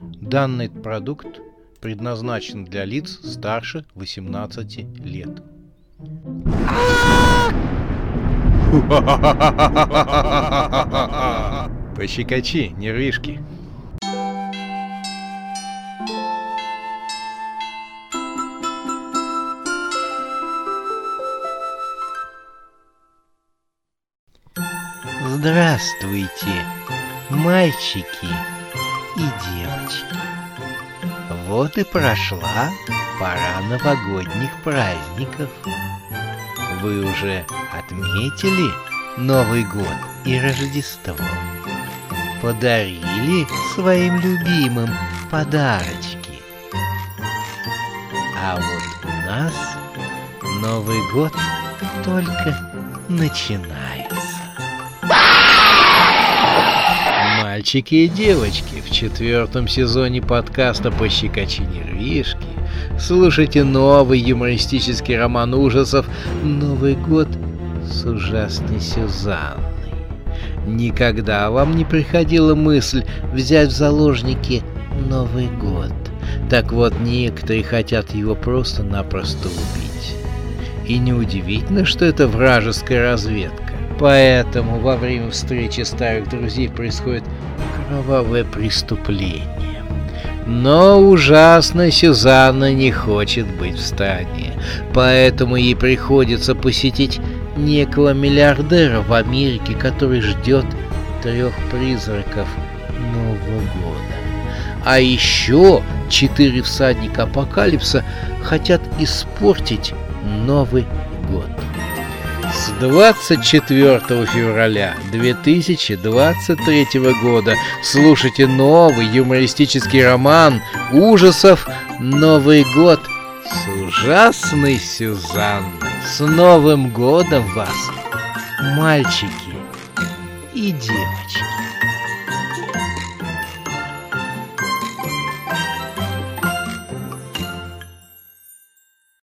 Данный продукт предназначен для лиц старше 18 лет. Пощекочи, нервишки. Здравствуйте, мальчики и девочки. Вот и прошла пора новогодних праздников. Вы уже отметили Новый год и Рождество? Подарили своим любимым подарочки? А вот у нас Новый год только начинается. Мальчики и девочки, в четвертом сезоне подкаста «Пощекочи нервишки» слушайте новый юмористический роман ужасов «Новый год с ужасной Сюзанной». Никогда вам не приходила мысль взять в заложники Новый год. Так вот, некоторые хотят его просто-напросто убить. И неудивительно, что это вражеская разведка. Поэтому во время встречи старых друзей происходит кровавое преступление. Но ужасно Сюзанна не хочет быть в стане, поэтому ей приходится посетить некого миллиардера в Америке, который ждет трех призраков Нового года. А еще четыре всадника апокалипса хотят испортить Новый год. С 24 февраля 2023 года слушайте новый юмористический роман ужасов «Новый год» с ужасной Сюзанной. С Новым годом вас, мальчики и девочки!